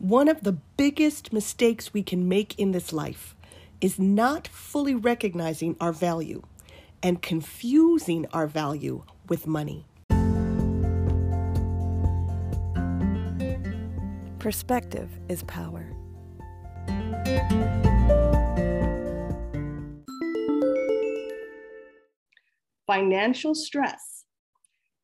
One of the biggest mistakes we can make in this life is not fully recognizing our value and confusing our value with money. Perspective is power. Financial stress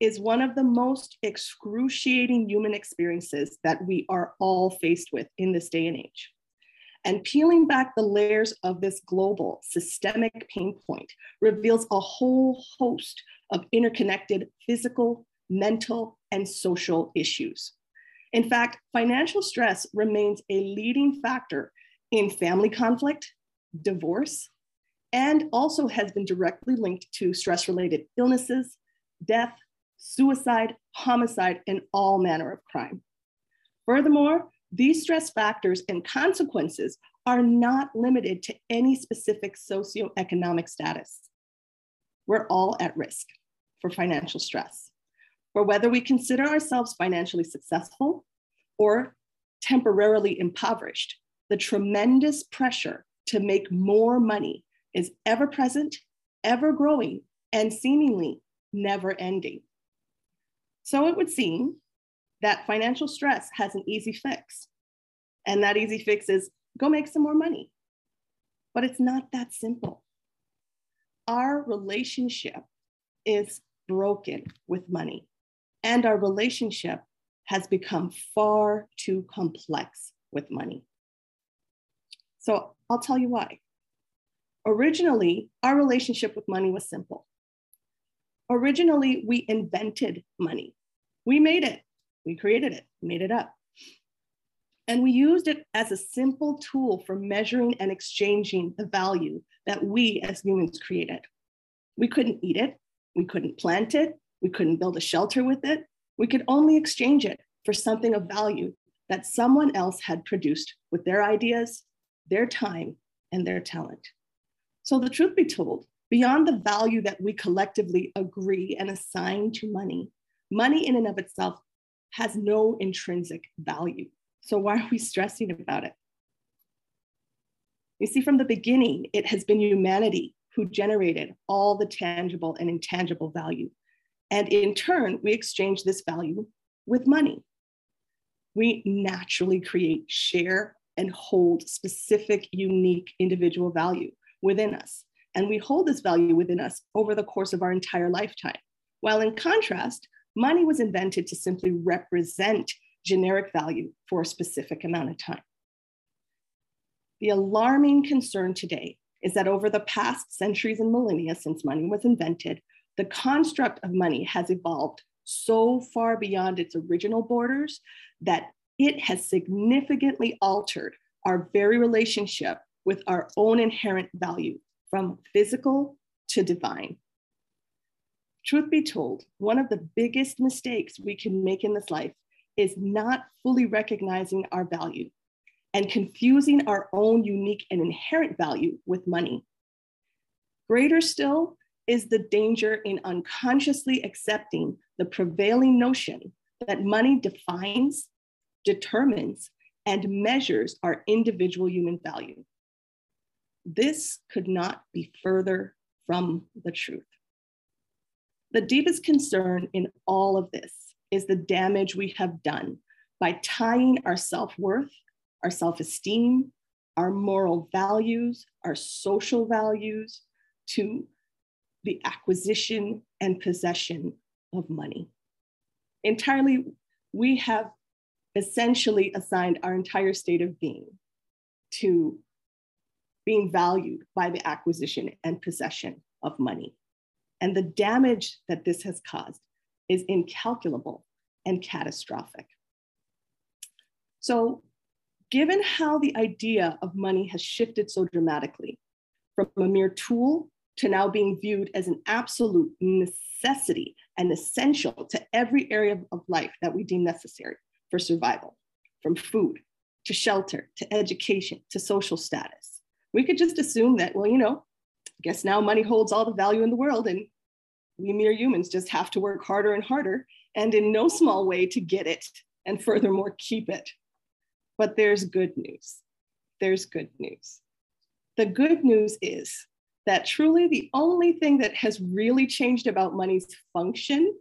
is one of the most excruciating human experiences that we are all faced with in this day and age. And peeling back the layers of this global systemic pain point reveals a whole host of interconnected physical, mental, and social issues. In fact, financial stress remains a leading factor in family conflict, divorce, and also has been directly linked to stress related illnesses, death, suicide, homicide, and all manner of crime. Furthermore, these stress factors and consequences are not limited to any specific socioeconomic status. We're all at risk for financial stress, for whether we consider ourselves financially successful or temporarily impoverished, the tremendous pressure to make more money is ever present, ever growing, and seemingly never ending. So it would seem that financial stress has an easy fix. And that easy fix is go make some more money. But it's not that simple. Our relationship is broken with money, and our relationship has become far too complex with money. So I'll tell you why. Originally, our relationship with money was simple. Originally, we invented money. We made it, we created it, made it up. And we used it as a simple tool for measuring and exchanging the value that we as humans created. We couldn't eat it, we couldn't plant it, we couldn't build a shelter with it. We could only exchange it for something of value that someone else had produced with their ideas, their time, and their talent. So, the truth be told, beyond the value that we collectively agree and assign to money, money in and of itself has no intrinsic value. So, why are we stressing about it? You see, from the beginning, it has been humanity who generated all the tangible and intangible value. And in turn, we exchange this value with money. We naturally create, share, and hold specific, unique individual value within us. And we hold this value within us over the course of our entire lifetime. While in contrast, money was invented to simply represent generic value for a specific amount of time. The alarming concern today is that over the past centuries and millennia since money was invented, the construct of money has evolved so far beyond its original borders that it has significantly altered our very relationship with our own inherent value from physical to divine. Truth be told, one of the biggest mistakes we can make in this life is not fully recognizing our value and confusing our own unique and inherent value with money. Greater still is the danger in unconsciously accepting the prevailing notion that money defines, determines, and measures our individual human value. This could not be further from the truth. The deepest concern in all of this is the damage we have done by tying our self worth, our self esteem, our moral values, our social values to the acquisition and possession of money. Entirely, we have essentially assigned our entire state of being to being valued by the acquisition and possession of money. And the damage that this has caused is incalculable and catastrophic. So, given how the idea of money has shifted so dramatically from a mere tool to now being viewed as an absolute necessity and essential to every area of life that we deem necessary for survival, from food to shelter to education to social status we could just assume that, well, you know, guess now money holds all the value in the world and we mere humans just have to work harder and harder and in no small way to get it and furthermore keep it. But there's good news. There's good news. The good news is that truly the only thing that has really changed about money's function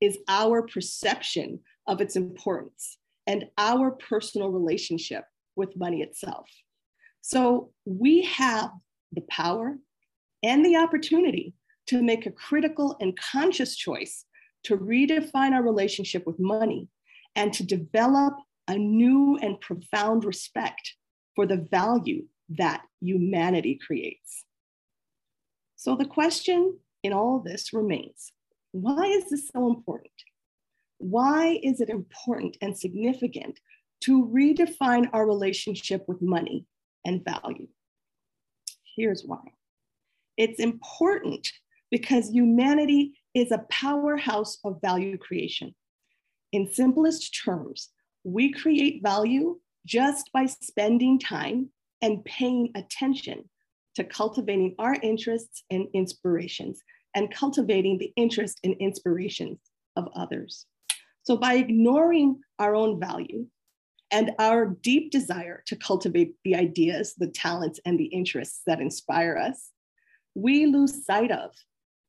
is our perception of its importance and our personal relationship with money itself. So we have the power and the opportunity to make a critical and conscious choice to redefine our relationship with money and to develop a new and profound respect for the value that humanity creates. So the question in all this remains why is this so important? Why is it important and significant to redefine our relationship with money and value? Here's why. It's important because humanity is a powerhouse of value creation. In simplest terms, we create value just by spending time and paying attention to cultivating our interests and inspirations and cultivating the interest and inspirations of others. So, by ignoring our own value and our deep desire to cultivate the ideas, the talents, and the interests that inspire us, we lose sight of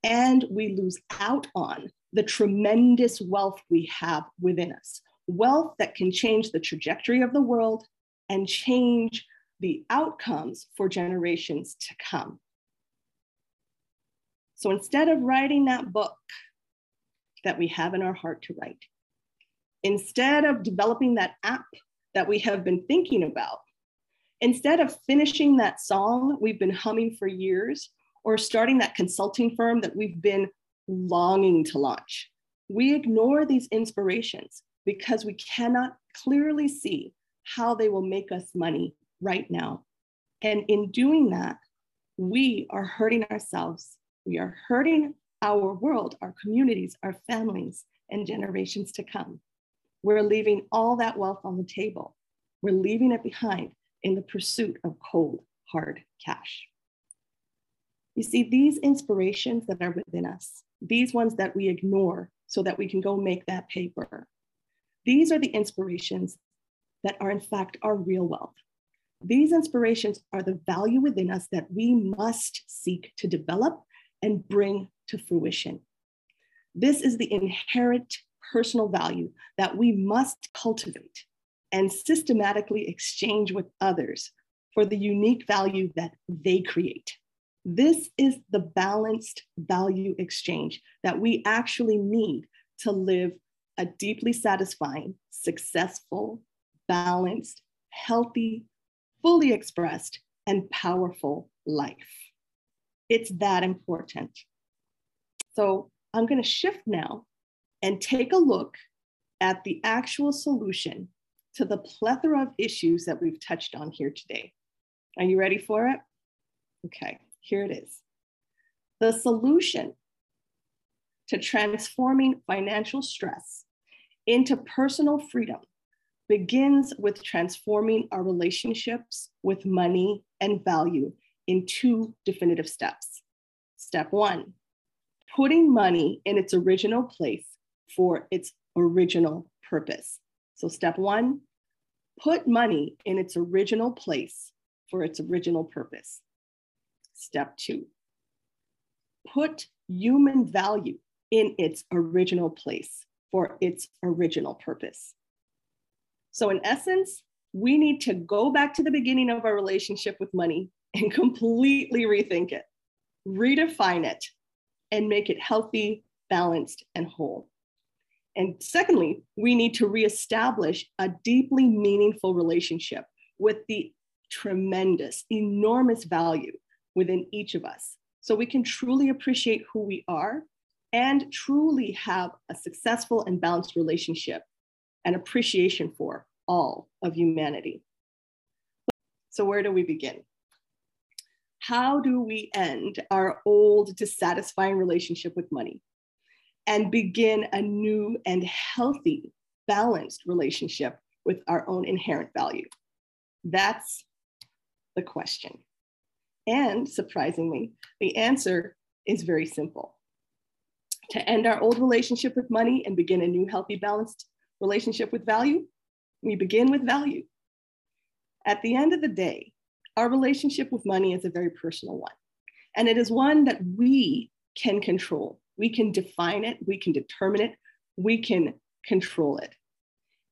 and we lose out on the tremendous wealth we have within us. Wealth that can change the trajectory of the world and change the outcomes for generations to come. So instead of writing that book that we have in our heart to write, instead of developing that app that we have been thinking about, instead of finishing that song we've been humming for years, or starting that consulting firm that we've been longing to launch, we ignore these inspirations because we cannot clearly see how they will make us money right now. And in doing that, we are hurting ourselves. We are hurting our world, our communities, our families, and generations to come. We're leaving all that wealth on the table. We're leaving it behind in the pursuit of cold, hard cash. You see, these inspirations that are within us, these ones that we ignore so that we can go make that paper, these are the inspirations that are, in fact, our real wealth. These inspirations are the value within us that we must seek to develop and bring to fruition. This is the inherent personal value that we must cultivate and systematically exchange with others for the unique value that they create. This is the balanced value exchange that we actually need to live a deeply satisfying, successful, balanced, healthy, fully expressed, and powerful life. It's that important. So I'm going to shift now and take a look at the actual solution to the plethora of issues that we've touched on here today. Are you ready for it? Okay, here it is. The solution to transforming financial stress into personal freedom begins with transforming our relationships with money and value in two definitive steps. Step one, putting money in its original place for its original purpose. So, step one, put money in its original place for its original purpose. Step two, put human value in its original place for its original purpose. So, in essence, we need to go back to the beginning of our relationship with money and completely rethink it, redefine it, and make it healthy, balanced, and whole. And secondly, we need to reestablish a deeply meaningful relationship with the tremendous, enormous value within each of us so we can truly appreciate who we are and truly have a successful and balanced relationship and appreciation for all of humanity. So, where do we begin? How do we end our old, dissatisfying relationship with money and begin a new and healthy, balanced relationship with our own inherent value? That's the question. And surprisingly, the answer is very simple. To end our old relationship with money and begin a new, healthy, balanced relationship with value, we begin with value. At the end of the day, our relationship with money is a very personal one. And it is one that we can control. We can define it, we can determine it, we can control it.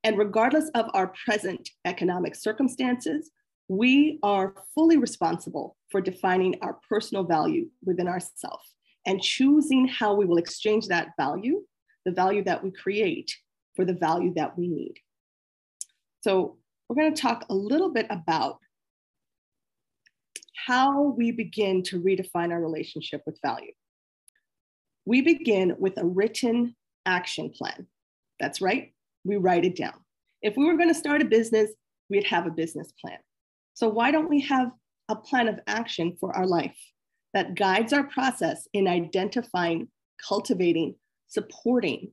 And regardless of our present economic circumstances, we are fully responsible for defining our personal value within ourselves and choosing how we will exchange that value, the value that we create, for the value that we need. So, we're going to talk a little bit about how we begin to redefine our relationship with value. We begin with a written action plan. That's right, we write it down. If we were going to start a business, we'd have a business plan. So, why don't we have a plan of action for our life that guides our process in identifying, cultivating, supporting,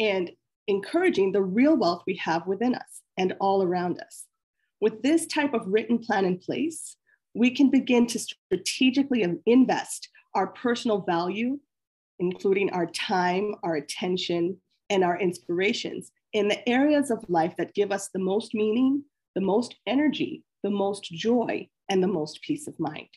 and encouraging the real wealth we have within us and all around us? With this type of written plan in place, we can begin to strategically invest our personal value, including our time, our attention, and our inspirations in the areas of life that give us the most meaning, the most energy, the most joy, and the most peace of mind.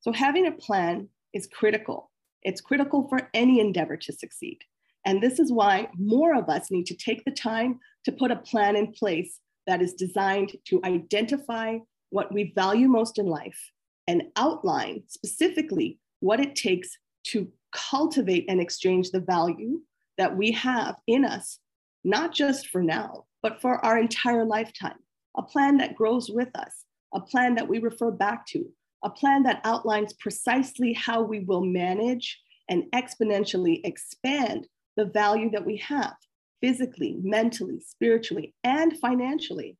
So, having a plan is critical. It's critical for any endeavor to succeed. And this is why more of us need to take the time to put a plan in place that is designed to identify what we value most in life and outline specifically what it takes to cultivate and exchange the value that we have in us, not just for now, but for our entire lifetime a plan that grows with us, a plan that we refer back to, a plan that outlines precisely how we will manage and exponentially expand the value that we have physically, mentally, spiritually, and financially.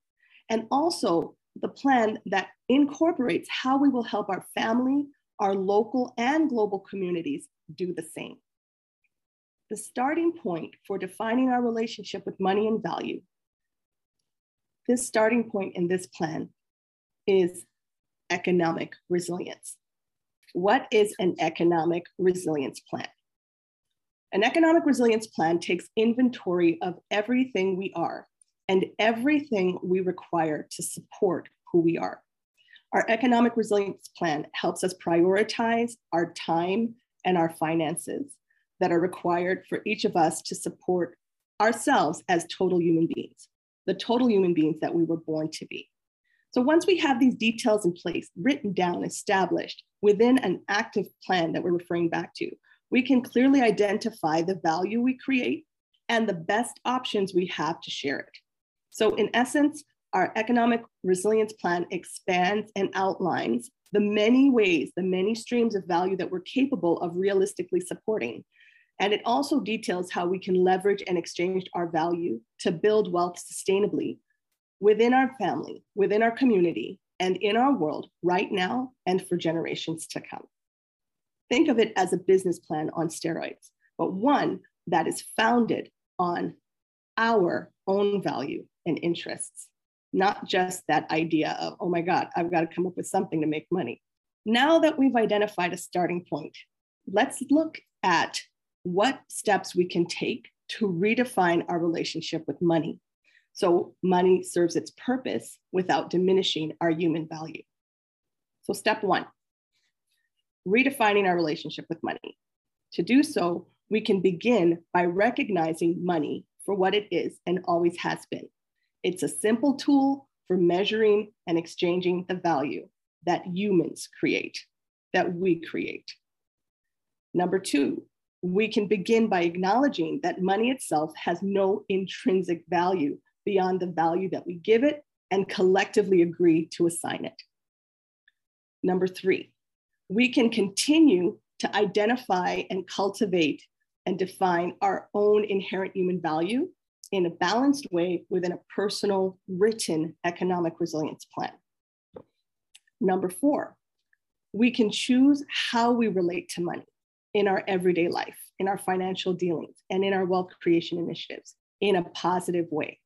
And also the plan that incorporates how we will help our family, our local and global communities do the same. The starting point for defining our relationship with money and value this starting point in this plan is economic resilience. What is an economic resilience plan? An economic resilience plan takes inventory of everything we are and everything we require to support who we are. Our economic resilience plan helps us prioritize our time and our finances that are required for each of us to support ourselves as total human beings the total human beings that we were born to be. So once we have these details in place, written down, established within an active plan that we're referring back to, we can clearly identify the value we create and the best options we have to share it. So in essence, our economic resilience plan expands and outlines the many ways, the many streams of value that we're capable of realistically supporting and it also details how we can leverage and exchange our value to build wealth sustainably within our family, within our community, and in our world right now and for generations to come. Think of it as a business plan on steroids, but one that is founded on our own value and interests, not just that idea of, oh my God, I've got to come up with something to make money. Now that we've identified a starting point, let's look at what steps we can take to redefine our relationship with money so money serves its purpose without diminishing our human value. So, step one redefining our relationship with money. To do so, we can begin by recognizing money for what it is and always has been. It's a simple tool for measuring and exchanging the value that humans create, that we create. Number two, we can begin by acknowledging that money itself has no intrinsic value beyond the value that we give it and collectively agree to assign it. Number three, we can continue to identify and cultivate and define our own inherent human value in a balanced way within a personal, written economic resilience plan. Number four, we can choose how we relate to money in our everyday life, in our financial dealings, and in our wealth creation initiatives in a positive way.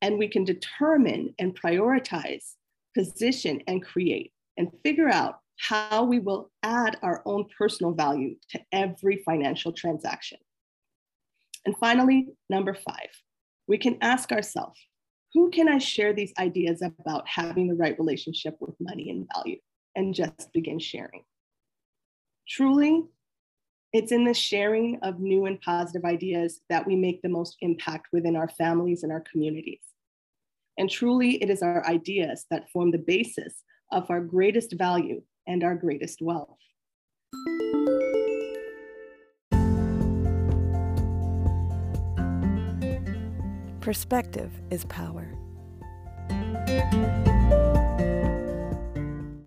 And we can determine and prioritize, position, and create, and figure out how we will add our own personal value to every financial transaction. And finally, number five, we can ask ourselves Who can I share these ideas about having the right relationship with money and value and just begin sharing? Truly, it's in the sharing of new and positive ideas that we make the most impact within our families and our communities. And truly, it is our ideas that form the basis of our greatest value and our greatest wealth. Perspective is power.